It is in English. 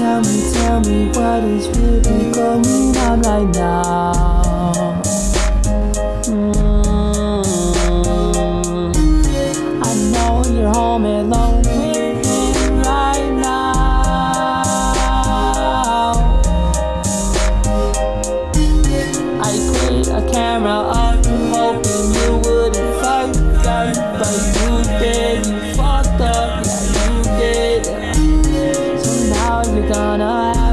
tell me, tell me what is really going on right now. wanna